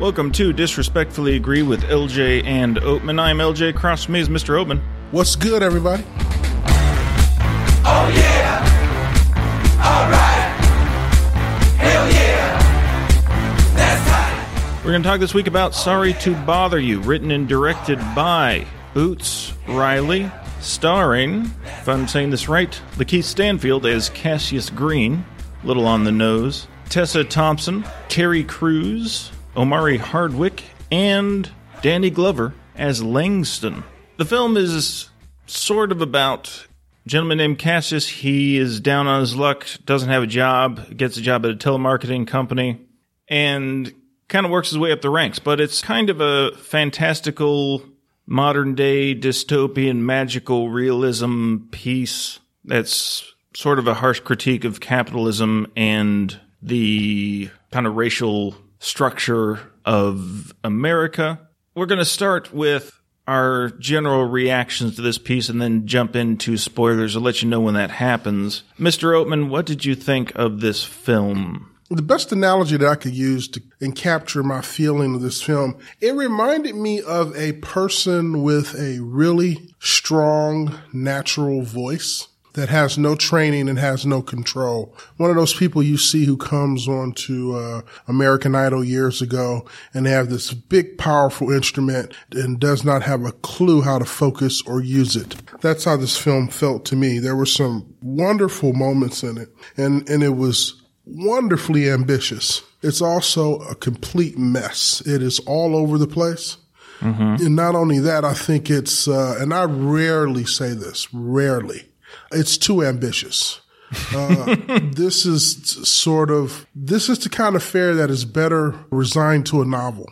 Welcome to Disrespectfully Agree with LJ and Oatman. I'm LJ. Across from me is Mr. Oatman. What's good, everybody? Oh yeah. All right. Hell yeah. That's tight. We're going to talk this week about Sorry to Bother You, written and directed by Boots Riley, starring, if I'm saying this right, Lakeith Stanfield as Cassius Green, little on the nose, Tessa Thompson, Terry Crews, Omari Hardwick, and Danny Glover as Langston. The film is sort of about a gentleman named Cassius. He is down on his luck, doesn't have a job, gets a job at a telemarketing company, and kind of works his way up the ranks. But it's kind of a fantastical, modern day dystopian, magical realism piece that's sort of a harsh critique of capitalism and the kind of racial structure of America. We're going to start with our general reactions to this piece and then jump into spoilers. I'll let you know when that happens. Mr. Oatman, what did you think of this film? The best analogy that I could use to and capture my feeling of this film, it reminded me of a person with a really strong natural voice that has no training and has no control. One of those people you see who comes on to uh, American Idol years ago and they have this big, powerful instrument and does not have a clue how to focus or use it. That's how this film felt to me. There were some wonderful moments in it, and and it was wonderfully ambitious. It's also a complete mess. It is all over the place. And not only that, I think it's, uh, and I rarely say this, rarely, it's too ambitious. Uh, this is sort of, this is the kind of fare that is better resigned to a novel.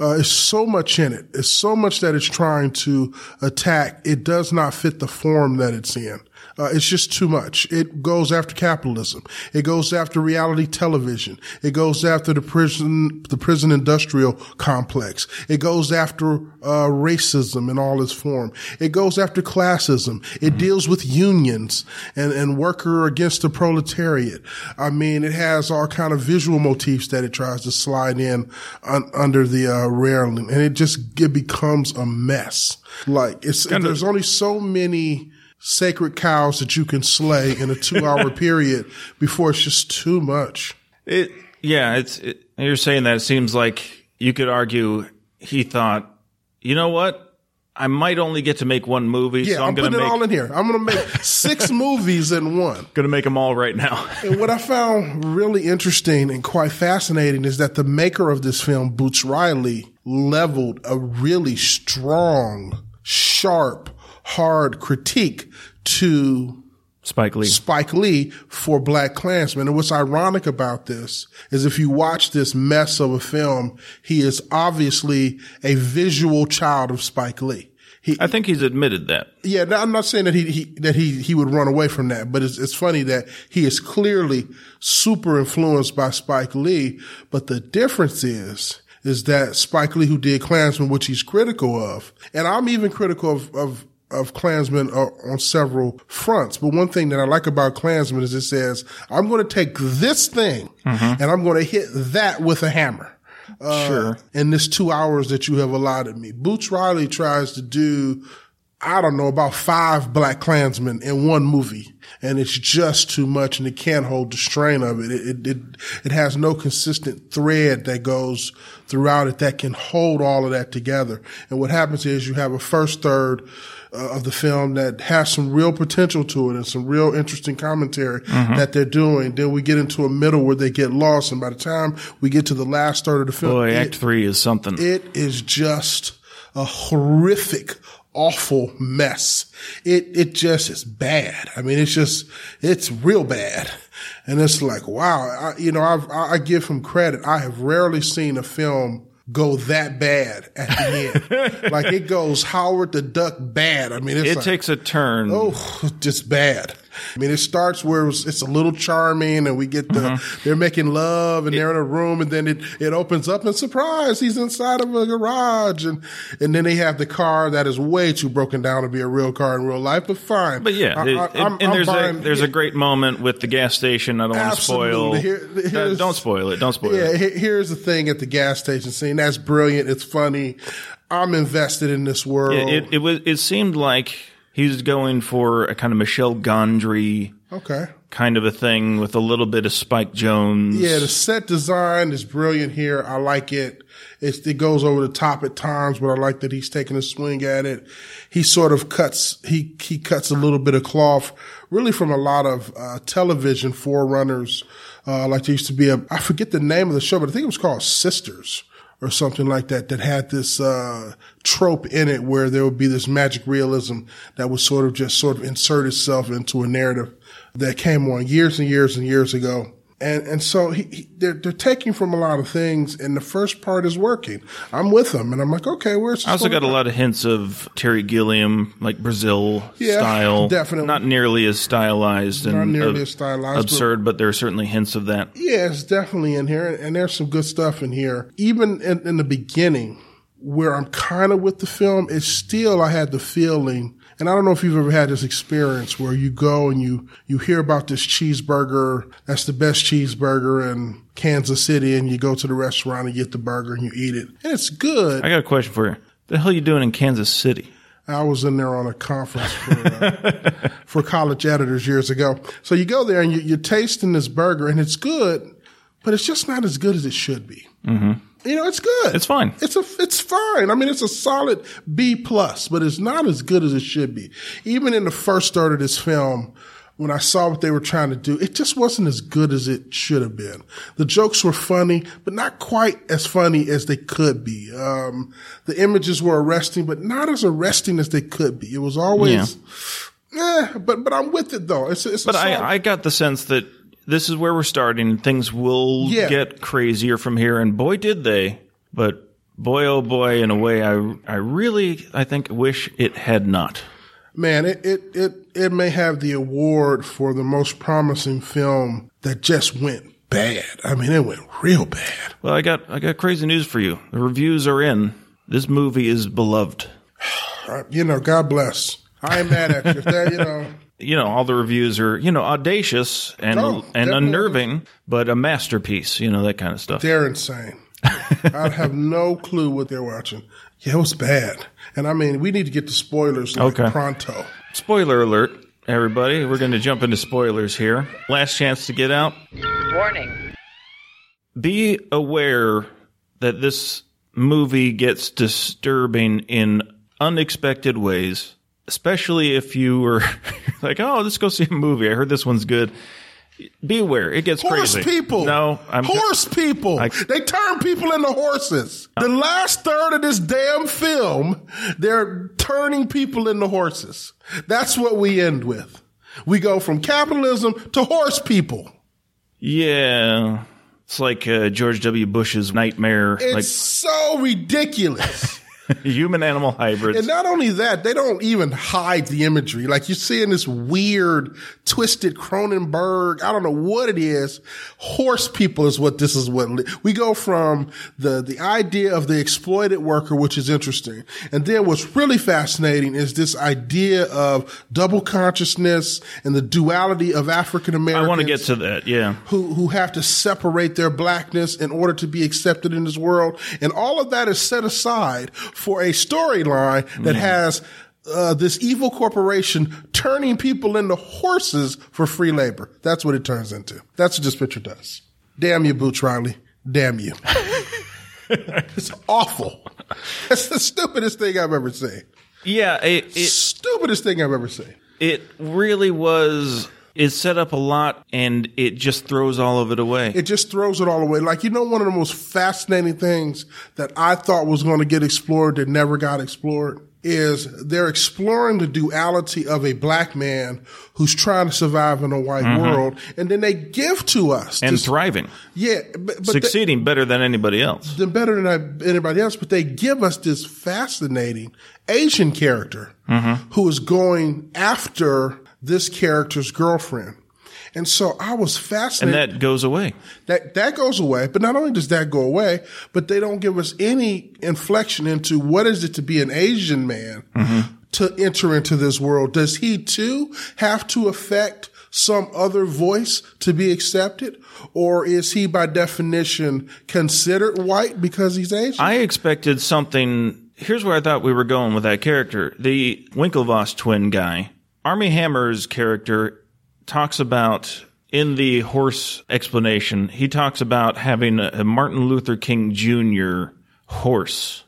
Uh, it's so much in it. It's so much that it's trying to attack. It does not fit the form that it's in. Uh, it's just too much. It goes after capitalism. It goes after reality television. It goes after the prison, the prison industrial complex. It goes after uh, racism in all its form. It goes after classism. It deals with unions and and worker against the proletariat. I mean, it has all kind of visual motifs that it tries to slide in un, under the uh, railing, and it just it becomes a mess. Like it's of- there's only so many sacred cows that you can slay in a two hour period before it's just too much. It, yeah, it's, it, you're saying that it seems like you could argue he thought, you know what? I might only get to make one movie, Yeah, so I'm, I'm, going to make, all in here. I'm going to make six movies in one. going to make them all right now. And what I found really interesting and quite fascinating is that the maker of this film, Boots Riley, leveled a really strong, sharp, hard critique to Spike Lee. Spike Lee for Black Klansman. And what's ironic about this is if you watch this mess of a film, he is obviously a visual child of Spike Lee. He, I think he's admitted that. yeah, no, I'm not saying that he, he that he he would run away from that, but it's it's funny that he is clearly super influenced by Spike Lee. But the difference is is that Spike Lee, who did Klansman, which he's critical of, and I'm even critical of of of Klansman uh, on several fronts. But one thing that I like about Klansman is it says, I'm going to take this thing and I'm going to hit that with a hammer. Uh, Sure. In this two hours that you have allotted me. Boots Riley tries to do, I don't know, about five Black Klansmen in one movie. And it's just too much and it can't hold the strain of it. It, it, it, it has no consistent thread that goes throughout it that can hold all of that together. And what happens is you have a first third uh, of the film that has some real potential to it and some real interesting commentary that they're doing. Then we get into a middle where they get lost. And by the time we get to the last third of the film, Boy, it- Act Three is something. it is just a horrific, awful mess. It, it just is bad. I mean, it's just, it's real bad. And it's like, wow, I, you know, I've, I I give him credit. I have rarely seen a film go that bad at the end. like it goes Howard the Duck bad. I mean, it's it like, takes a turn. oh, just bad. I mean, it starts where it's, it's a little charming and we get the, Mm-hmm. they're making love and they're in a room and then it, it opens up and surprise, he's inside of a garage and, and then they have the car that is way too broken down to be a real car in real life, but fine. But yeah, I- it- I- and, I'm- and I'm there's a buying- there's a great moment with the gas station. I don't want to spoil. Here- Uh, don't spoil it. Don't spoil Yeah, it. he- here's the thing at the gas station scene. That's brilliant. It's funny. I'm invested in this world. It, it, it was. It seemed like he was going for a kind of Michel Gondry okay. kind of a thing with a little bit of Spike Jonze. Yeah, the set design is brilliant here. I like it. It's, it goes over the top at times, but I like that he's taking a swing at it. He sort of cuts, he, he cuts a little bit of cloth really from a lot of, uh, television forerunners. Uh, like there used to be a, I forget the name of the show, but I think it was called Sisters or something like that that had this uh, trope in it where there would be this magic realism that would sort of just sort of insert itself into a narrative that came on years and years and years ago. And and so he, he, they're they're taking from a lot of things, and the first part is working. I'm with them, and I'm like, okay, where's I also got a lot of hints of Terry Gilliam, like Brazil Yeah, style. definitely. Not nearly as stylized and nearly as stylized, but- absurd, but there are certainly hints of that. Yeah, it's definitely in here, and there's some good stuff in here. Even in, in the beginning, where I'm kind of with the film, it's still I had the feeling, and I don't know if you've ever had this experience where you go and you you hear about this cheeseburger that's the best cheeseburger in Kansas City, and you go to the restaurant and get the burger and you eat it, and it's good. I got a question for you. The hell are you doing in Kansas City? I was in there on a conference for, uh, for college editors years ago. So you go there and you, you're tasting this burger and it's good, but it's just not as good as it should be. Mm-hmm. You know, it's good. It's fine. It's a, it's fine. I mean, it's a solid B plus, but it's not as good as it should be. Even in the first third of this film, when I saw what they were trying to do, it just wasn't as good as it should have been. The jokes were funny, but not quite as funny as they could be. Um, the images were arresting, but not as arresting as they could be. It was always, eh, but, but I'm with it though. It's, it's But I, I got the sense that this is where we're starting. Things will Yeah. get crazier from here, and boy, did they! But boy, oh boy, in a way, I I really I think wish it had not. Man, it, it, it, it may have the award for the most promising film that just went bad. I mean, it went real bad. Well, I got I got crazy news for you. The reviews are in. This movie is beloved. You know, God bless. I ain't mad at you. If that, you know, You know, all the reviews are you know audacious and Oh, and definitely. unnerving, but a masterpiece. You know that kind of stuff. they're insane. I have no clue what they're watching. Yeah, it was bad. And I mean, we need to get to spoilers like Okay. pronto. Spoiler alert, everybody. We're going to jump into spoilers here. Last chance to get out. Warning. be aware that this movie gets disturbing in unexpected ways, especially if you were like, "Oh, let's go see a movie. I heard this one's good." Be aware, it gets Horse crazy. people. No, I'm horse people. I- they turn people into horses. The last third of this damn film, they're turning people into horses. That's what we end with. We go from capitalism to horse people. Yeah, it's like uh, George W. Bush's nightmare, It's so ridiculous. human animal hybrids. And not only that, they don't even hide the imagery. Like you're seeing this weird, twisted Cronenberg. I don't know what it is. Horse people is what this is. What li- we go from the the idea of the exploited worker, which is interesting, and then what's really fascinating is this idea of double consciousness and the duality of African Americans. I want to get to that. Yeah, who who have to separate their blackness in order to be accepted in this world, and all of that is set aside for a storyline that has. Uh, this evil corporation turning people into horses for free labor. That's what it turns into. That's what this picture does. Damn you, Boots Riley. Damn you. it's awful. That's the stupidest thing I've ever seen. yeah. It, it Stupidest thing I've ever seen. it really was. It set up a lot, and it just throws all of it away. it just throws it all away. Like, you know, one of the most fascinating things that I thought was going to get explored that never got explored is they're exploring the duality of a black man who's trying to survive in a white world. And then they give to us Mm-hmm. and this- thriving, yeah, but, but they- succeeding better than anybody else. than better than anybody else, but they give us this fascinating Asian character Mm-hmm. who is going after this character's girlfriend. And so I was fascinated. And that goes away. that that goes away. But not only does that go away, but they don't give us any inflection into what is it to be an Asian man mm-hmm. to enter into this world. Does he too have to affect some other voice to be accepted? Or is he by definition considered white because he's Asian? I expected something. Here's where I thought we were going with that character. The Winklevoss twin guy, Armie Hammer's character, talks about in the horse explanation, he talks about having a, Martin Luther King Jr. horse.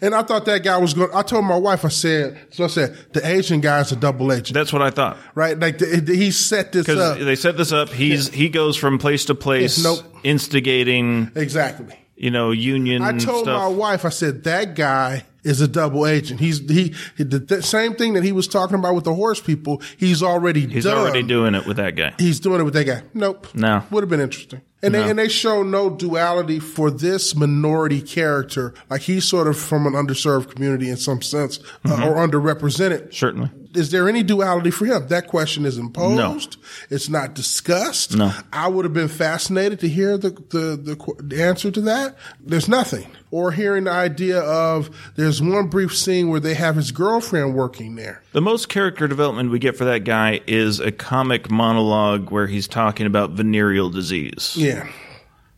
and I thought that guy was going, I told my wife, I said, so I said, the Asian guy's a double agent, That's what I thought. right? Like the, he set this up. they set this up. He's he goes from place to place, Nope. instigating, Exactly. you know, union I told stuff. my wife, I said that guy is a double agent. He's he, he the, the same thing that he was talking about with the horse people. He's already He's done. already doing it with that guy. He's doing it with that guy. Nope. No. Would have been interesting. And they and they show no duality for this minority character. Like he's sort of from an underserved community in some sense, Mm-hmm. uh, or underrepresented. Certainly. Is there any duality for him? That question is imposed. No. It's not discussed. No. I would have been fascinated to hear the, the, the, the answer to that. There's nothing. Or hearing the idea of there's one brief scene where they have his girlfriend working there. The most character development we get for that guy is a comic monologue where he's talking about venereal disease. Yeah.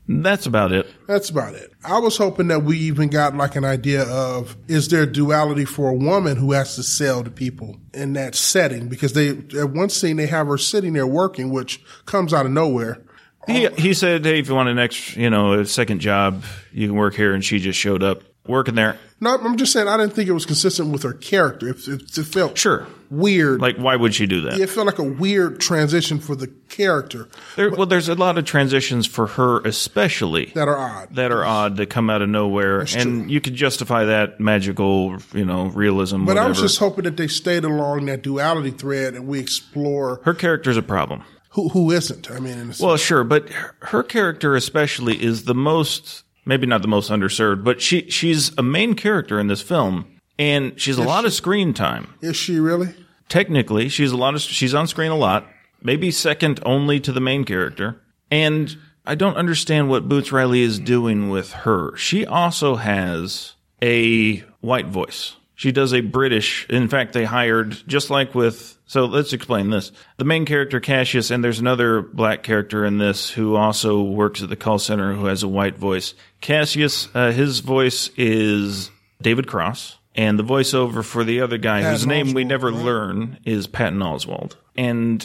That's about it. That's about it. I was hoping that we even got like an idea of is there duality for a woman who has to sell to people in that setting? Because they at one scene they have her sitting there working, which comes out of nowhere. He he said, "Hey, if you want an extra, you know, a second job, you can work here." And she just showed up working there. No, I'm just saying I didn't think it was consistent with her character. It, it, it felt Sure. weird. Like, why would she do that? it felt like a weird transition for the character There, well, there's a lot of transitions for her, especially that are odd. that are odd that come out of nowhere, and you could justify that magical, you know, realism. But whatever. I was just hoping that they stayed along that duality thread and we explore her character's a problem. who who isn't. I mean, in a Well, sure, but her character especially is the most maybe not the most underserved, but she she's a main character in this film and she's a lot of screen time. is she really? Technically, she's a lot of she's on screen a lot, maybe second only to the main character. And I don't understand what Boots Riley is doing with her. She also has a white voice. She does a British. In fact, they hired just like with. So let's explain this. The main character Cassius, and there's another black character in this who also works at the call center who has a white voice. Cassius, uh, his voice is David Cross, and the voiceover for the other guy, whose Patton name we never right? learn, is Patton Oswalt. And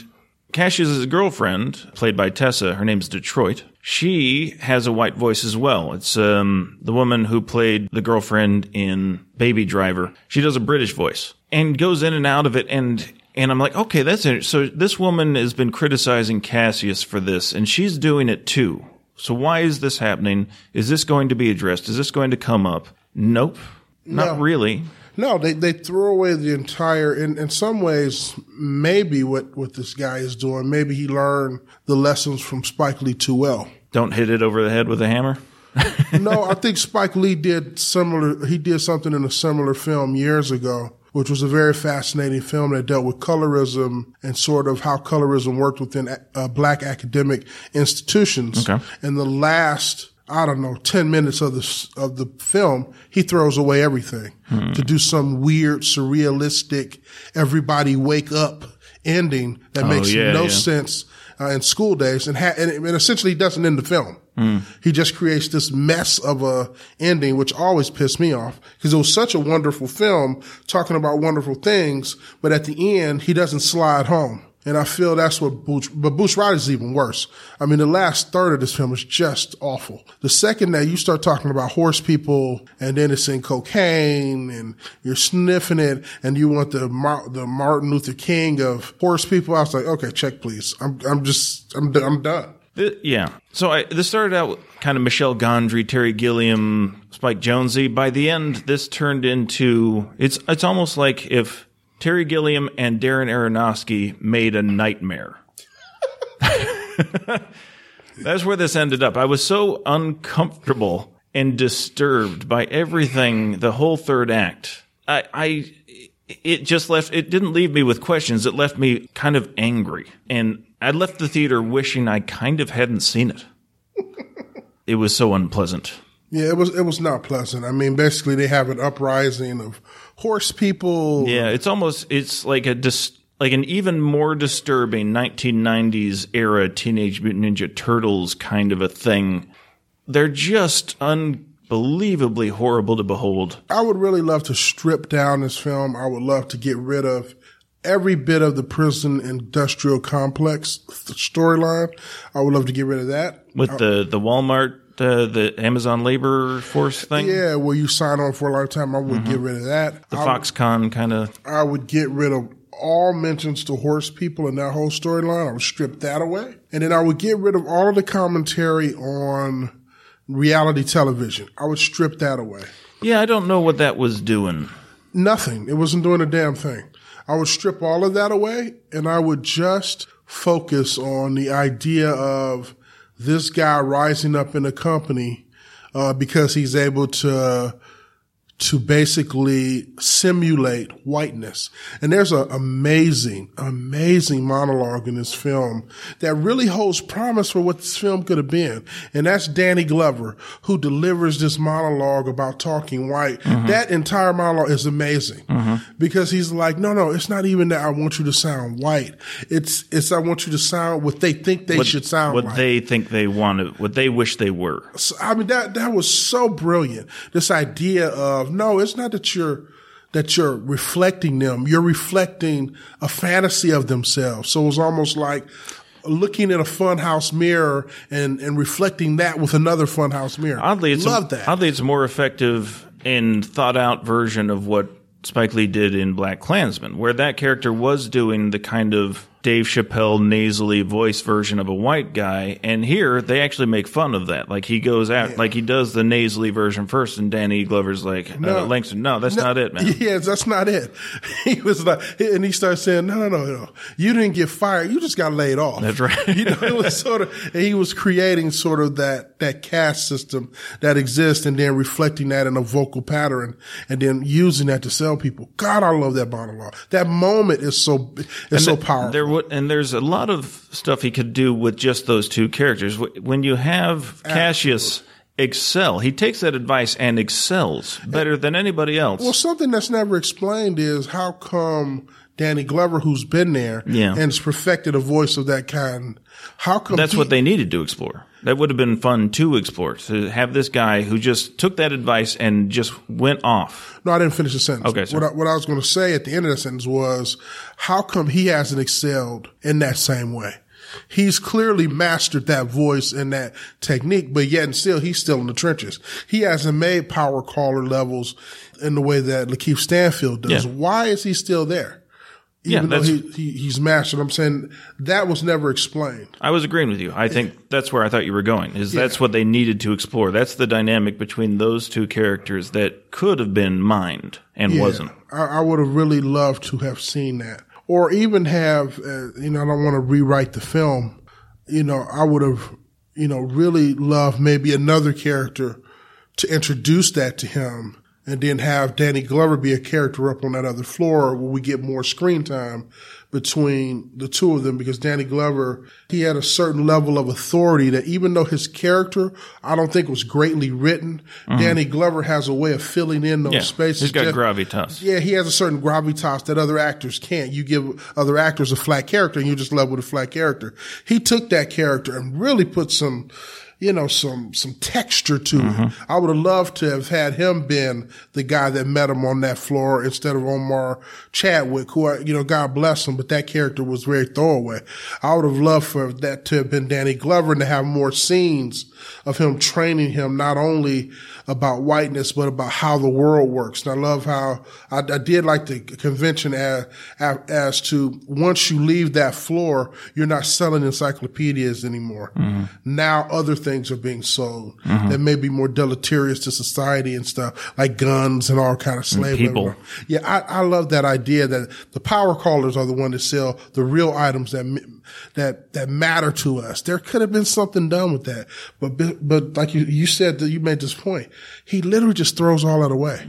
Cassius's girlfriend, played by Tessa, her name's Detroit. She has a white voice as well. It's um, the woman who played the girlfriend in Baby Driver. She does a British voice and goes in and out of it. And and I'm like, okay, that's it. So this woman has been criticizing Cassius for this, and she's doing it too. So why is this happening? Is this going to be addressed? Is this going to come up? Nope, not No. really. No, they they throw away the entire. In in some ways, maybe what what this guy is doing. Maybe he learned the lessons from Spike Lee too well. Don't hit it over the head with a hammer. no, I think Spike Lee did similar. He did something in a similar film years ago, which was a very fascinating film that dealt with colorism and sort of how colorism worked within uh, black academic institutions. Okay. In the last, I don't know, ten minutes of the of the film, he throws away everything to do some weird, surrealistic, everybody wake up ending that makes yeah, no yeah. sense uh, in School Daze, and, ha- and it, essentially doesn't end the film. He just creates this mess of a ending, which always pissed me off because it was such a wonderful film talking about wonderful things, but at the end he doesn't slide home. And I feel that's what but Boots is even worse. I mean, the last third of this film is just awful. The second that you start talking about horse people and then it's in cocaine and you're sniffing it and you want the, the Martin Luther King of horse people, I was like, okay, check please. I'm, I'm just, I'm, I'm done. Yeah. So I, this started out kind of Michel Gondry, Terry Gilliam, Spike Jonesy. By the end, this turned into it's it's almost like if Terry Gilliam and Darren Aronofsky made a nightmare. That's where this ended up. I was so uncomfortable and disturbed by everything, the whole third act. I, I it just left, it didn't leave me with questions. It left me kind of angry. And I left the theater wishing I kind of hadn't seen it. it was so unpleasant. Yeah, it was it was not pleasant. I mean, basically, they have an uprising of horse people. Yeah, it's almost, it's like a dis- like an even more disturbing 1990s era Teenage Mutant Ninja Turtles kind of a thing. They're just unbelievably horrible to behold. I would really love to strip down this film. I would love to get rid of every bit of the prison industrial complex storyline. I would love to get rid of that. With uh, the, the Walmart, uh, the Amazon labor force thing, Yeah, well, you sign on for a lifetime, I would get rid of that. Mm-hmm. the I, Foxconn kind of. I would get rid of all mentions to horse people in that whole storyline. I would strip that away. And then I would get rid of all of the commentary on reality television. I would strip that away. Yeah, I don't know what that was doing. Nothing. It wasn't doing a damn thing. I would strip all of that away and I would just focus on the idea of this guy rising up in a company uh, because he's able to to basically simulate whiteness. And there's an amazing, amazing monologue in this film that really holds promise for what this film could have been. And that's Danny Glover, who delivers this monologue about talking white. Mm-hmm. That entire monologue is amazing mm-hmm. because he's like, no, no, it's not even that I want you to sound white. It's, it's I want you to sound what they think they What, should sound like. what like. they think they want to, what they wish they were. So, I mean, that, that was so brilliant. This idea of, no, it's not that you're, that you're reflecting them. You're reflecting a fantasy of themselves. So it's almost like looking in a funhouse mirror and, and reflecting that with another funhouse mirror. Oddly, it's Love a, that. Oddly, it's a more effective and thought out version of what Spike Lee did in Black Klansman, where that character was doing the kind of Dave Chappelle nasally voice version of a white guy, and here they actually make fun of that. Like he goes out, like he does the nasally version first, and Danny Glover's like, No. uh, Langston, no, that's not it, man. Yeah, that's not it. He was like, and he starts saying, no, no, no, no. You didn't get fired. You just got laid off. That's right. you know, it was sort of, and he was creating sort of that, that caste system that exists and then reflecting that in a vocal pattern and then using that to sell people. God, I love that monologue. That moment is so, is so th- powerful. Would, and there's a lot of stuff he could do with just those two characters. When you have uh, Cassius excel, he takes that advice and excels better than anybody else. Well, something that's never explained is how come Danny Glover, who's been there Yeah. and has perfected a voice of that kind, how come That's he- what they needed to explore. That would have been fun to explore. To have this guy who just took that advice and just went off. No, I didn't finish the sentence. Okay. What I, what I was going to say at the end of the sentence was, how come he hasn't excelled in that same way? He's clearly mastered that voice and that technique, but yet and still, he's still in the trenches. He hasn't made power caller levels in the way that Lakeith Stanfield does. Yeah. Why is he still there? Yeah, Even though he, he, he's mastered. I'm saying that was never explained. I was agreeing with you. I think that's where I thought you were going. Is that's what they needed to explore. That's the dynamic between those two characters that could have been mined and Yeah. wasn't. I, I would have really loved to have seen that, or even have, uh, you know, I don't want to rewrite the film. You know, I would have, you know, really loved maybe another character to introduce that to him, and then have Danny Glover be a character up on that other floor where we get more screen time between the two of them because Danny Glover, he had a certain level of authority that even though his character, I don't think was greatly written, mm-hmm. Danny Glover has a way of filling in those Yeah, spaces. he's got just- gravitas. yeah, he has a certain gravitas that other actors can't. You give other actors a flat character and you just love with a flat character. He took that character and really put some, you know, some, some texture to it. Mm-hmm. I would have loved to have had him been the guy that met him on that floor instead of Omar Chadwick, who, I, you know, God bless him, but that character was very throwaway. I would have loved for that to have been Danny Glover and to have more scenes of him training him not only about whiteness, but about how the world works. And I love how I, I did like the convention as, as to once you leave that floor, you're not selling encyclopedias anymore. Mm-hmm. Now other things are being sold that may be more deleterious to society and stuff, like guns and all kind of slavery. people. Yeah, I, I love that idea that the power callers are the one that sell the real items that that that matter to us. There could have been something done with that, but but like you you said that you made this point, he literally just throws all that away.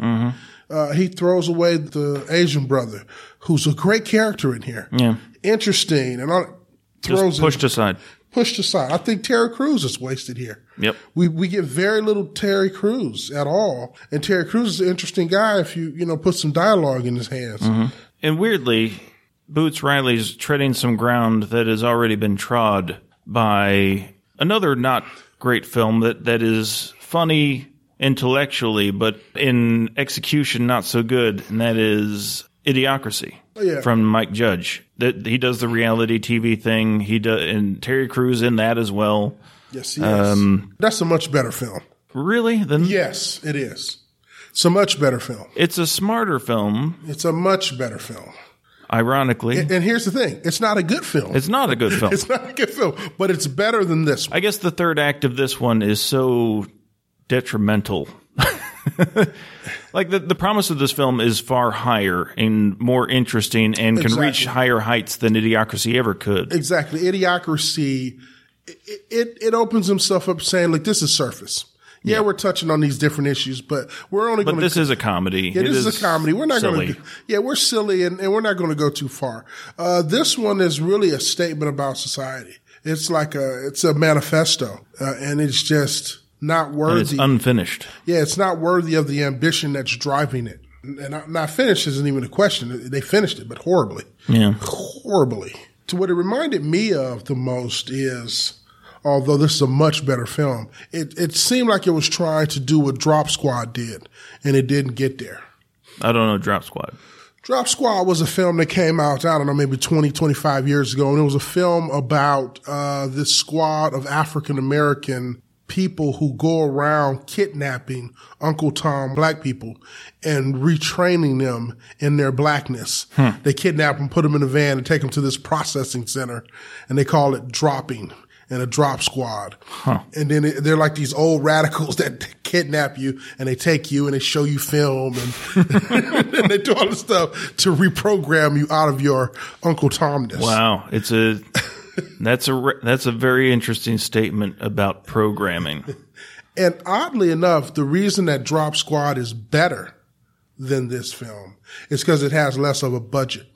Uh, he throws away the Asian brother, who's a great character in here. Yeah. Interesting, and all, throws Just pushed aside. Pushed aside. I think Terry Crews is wasted here. Yep. We we get very little Terry Crews at all, and Terry Crews is an interesting guy if you you know put some dialogue in his hands. Mm-hmm. And weirdly, Boots Riley's treading some ground that has already been trod by another not great film that, that is funny intellectually, but in execution not so good, and that is Idiocracy Oh, yeah. from Mike Judge. That he does the reality TV thing. He does, and Terry Crews in that as well. Yes, he is. Um, That's a much better film. Really? Then Yes, it is. It's a much better film. it's a smarter film. It's a much better film. Ironically, And here's the thing: it's not a good film. it's not a good film. It's not a good film, but it's better than this. one. I guess the third act of this one is so detrimental. like the the promise of this film is far higher and more interesting and can reach higher heights than Idiocracy ever could. Exactly. Idiocracy, it, it, it opens himself up saying, like, this is surface. Yeah, we're touching on these different issues, but we're only But going to. this is a comedy. Yeah, It this is, a comedy. We're not going to. Yeah, we're silly, and, and we're not going to go too far. Uh, this one is really a statement about society. It's like a, it's a manifesto, uh, and it's just not And worthy. it's unfinished. yeah, it's not worthy of the ambition that's driving it. And not, not finished isn't even a question. They finished it, but horribly Yeah. horribly. So what it reminded me of the most is, although this is a much better film, it, it seemed like it was trying to do what Drop Squad did, and it didn't get there. I don't know Drop Squad. Drop Squad was a film that came out, I don't know, maybe 20, 25 years ago, and it was a film about uh, this squad of African American people who go around kidnapping Uncle Tom black people and retraining them in their blackness. Hmm. They kidnap them, put them in a van, and take them to this processing center, and they call it dropping and a drop squad. And then they're like these old radicals that kidnap you and they take you and they show you film and, and they do all this stuff to reprogram you out of your Uncle Tomness. Wow, it's a that's a that's a very interesting statement about programming. And oddly enough, the reason that Drop Squad is better than this film is because it has less of a budget.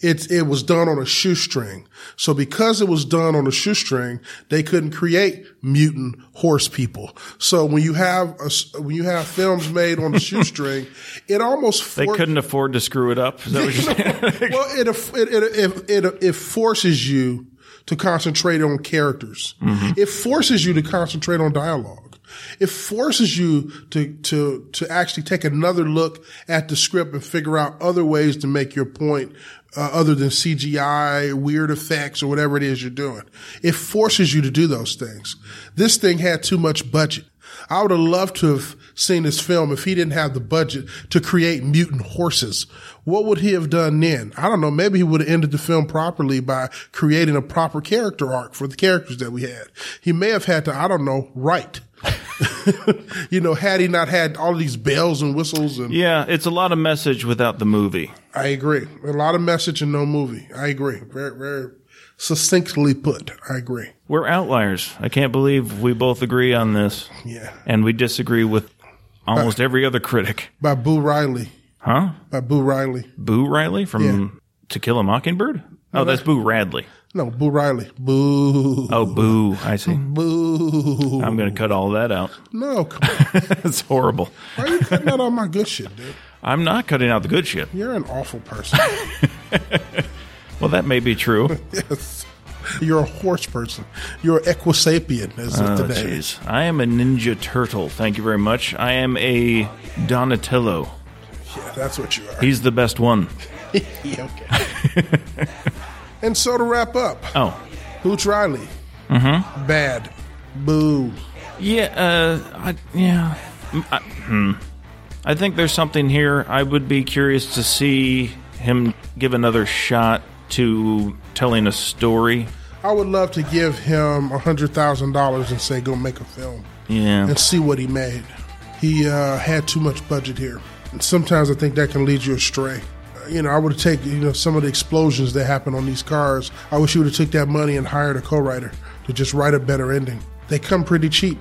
It, it was done on a shoestring. So because it was done on a shoestring, they couldn't create mutant horse people. So when you have a when you have films made on a shoestring, it almost They couldn't afford to screw it up. Is that what you're saying? well, it, it, it, it, it, it forces you to concentrate on characters. It forces you to concentrate on dialogue. It forces you to, to, to actually take another look at the script and figure out other ways to make your point, uh, other than CGI, weird effects, or whatever it is you're doing. It forces you to do those things. This thing had too much budget. I would have loved to have seen this film if he didn't have the budget to create mutant horses. What would he have done then? I don't know. Maybe he would have ended the film properly by creating a proper character arc for the characters that we had. He may have had to, I don't know, write. you know, had he not had all these bells and whistles and yeah, it's a lot of message without the movie. I agree. A lot of message and no movie. I agree. Very, very succinctly put. I agree. We're outliers. I can't believe we both agree on this, Yeah. and we disagree with almost every other critic. By Boo Riley. Huh? By Boo Riley. Boo Riley from To Kill a Mockingbird? Oh, that's Boo Radley. No, Boo Riley. Boo. Oh, Boo. I see. Boo. I'm going to cut all that out. No, come on. That's horrible. Why are you cutting out all my good shit, dude? I'm not cutting out the good shit. You're an awful person. Well, that may be true. yes. You're a horse person. You're equisapien, as of Oh, today. jeez. I am a Ninja Turtle. Thank you very much. I am a Donatello. Yeah, that's what you are. He's the best one. Yeah, okay. and so to wrap up, Oh, Hooch Riley. Mm-hmm. Bad. Boo. yeah. Uh, I, yeah. I, hmm. I think there's something here. I would be curious to see him give another shot to telling a story. I would love to give him a hundred thousand dollars and say, "Go make a film." Yeah. and see what he made. He uh, had too much budget here. And sometimes I think that can lead you astray. You know, I would have taken you know some of the explosions that happen on these cars. I wish you would have took that money and hired a co-writer to just write a better ending. They come pretty cheap.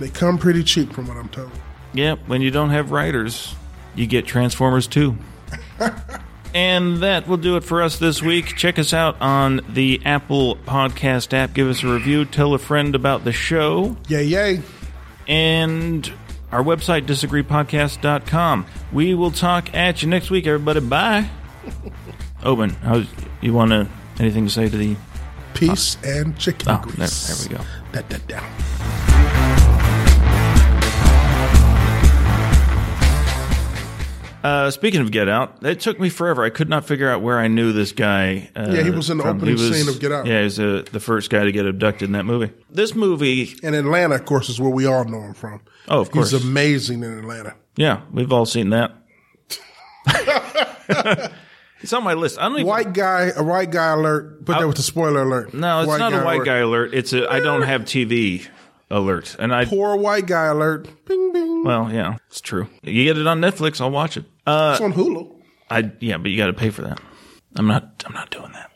They come pretty cheap, from what I'm told. Yeah. When you don't have writers, you get Transformers 2. and that will do it for us this week. Check us out on the Apple Podcast app. Give us a review. Tell a friend about the show. Yay, yay. And our website, disagreepodcast.com. We will talk at you next week, everybody. Bye. Oben, how's, you want to anything to say to the. Peace and chicken Oh, there, there we go. Da, da, da. Uh, speaking of Get Out, it took me forever. I could not figure out where I knew this guy. Uh, Yeah, he was in the from. opening was- scene of Get Out. Yeah, he was uh, the first guy to get abducted in that movie. This movie, And Atlanta, of course, is where we all know him from. Oh, of course. He's amazing in Atlanta. yeah, we've all seen that. it's on my list. I don't even. White guy, a white guy alert. Put that with the spoiler alert. no, it's not a white alert. guy alert. It's a I don't have TV alert, and I. Poor white guy alert. Bing, bing. Well, yeah, it's true. You get it on Netflix, I'll watch it. Uh, it's on Hulu. I yeah, but you got to pay for that. I'm not. I'm not doing that.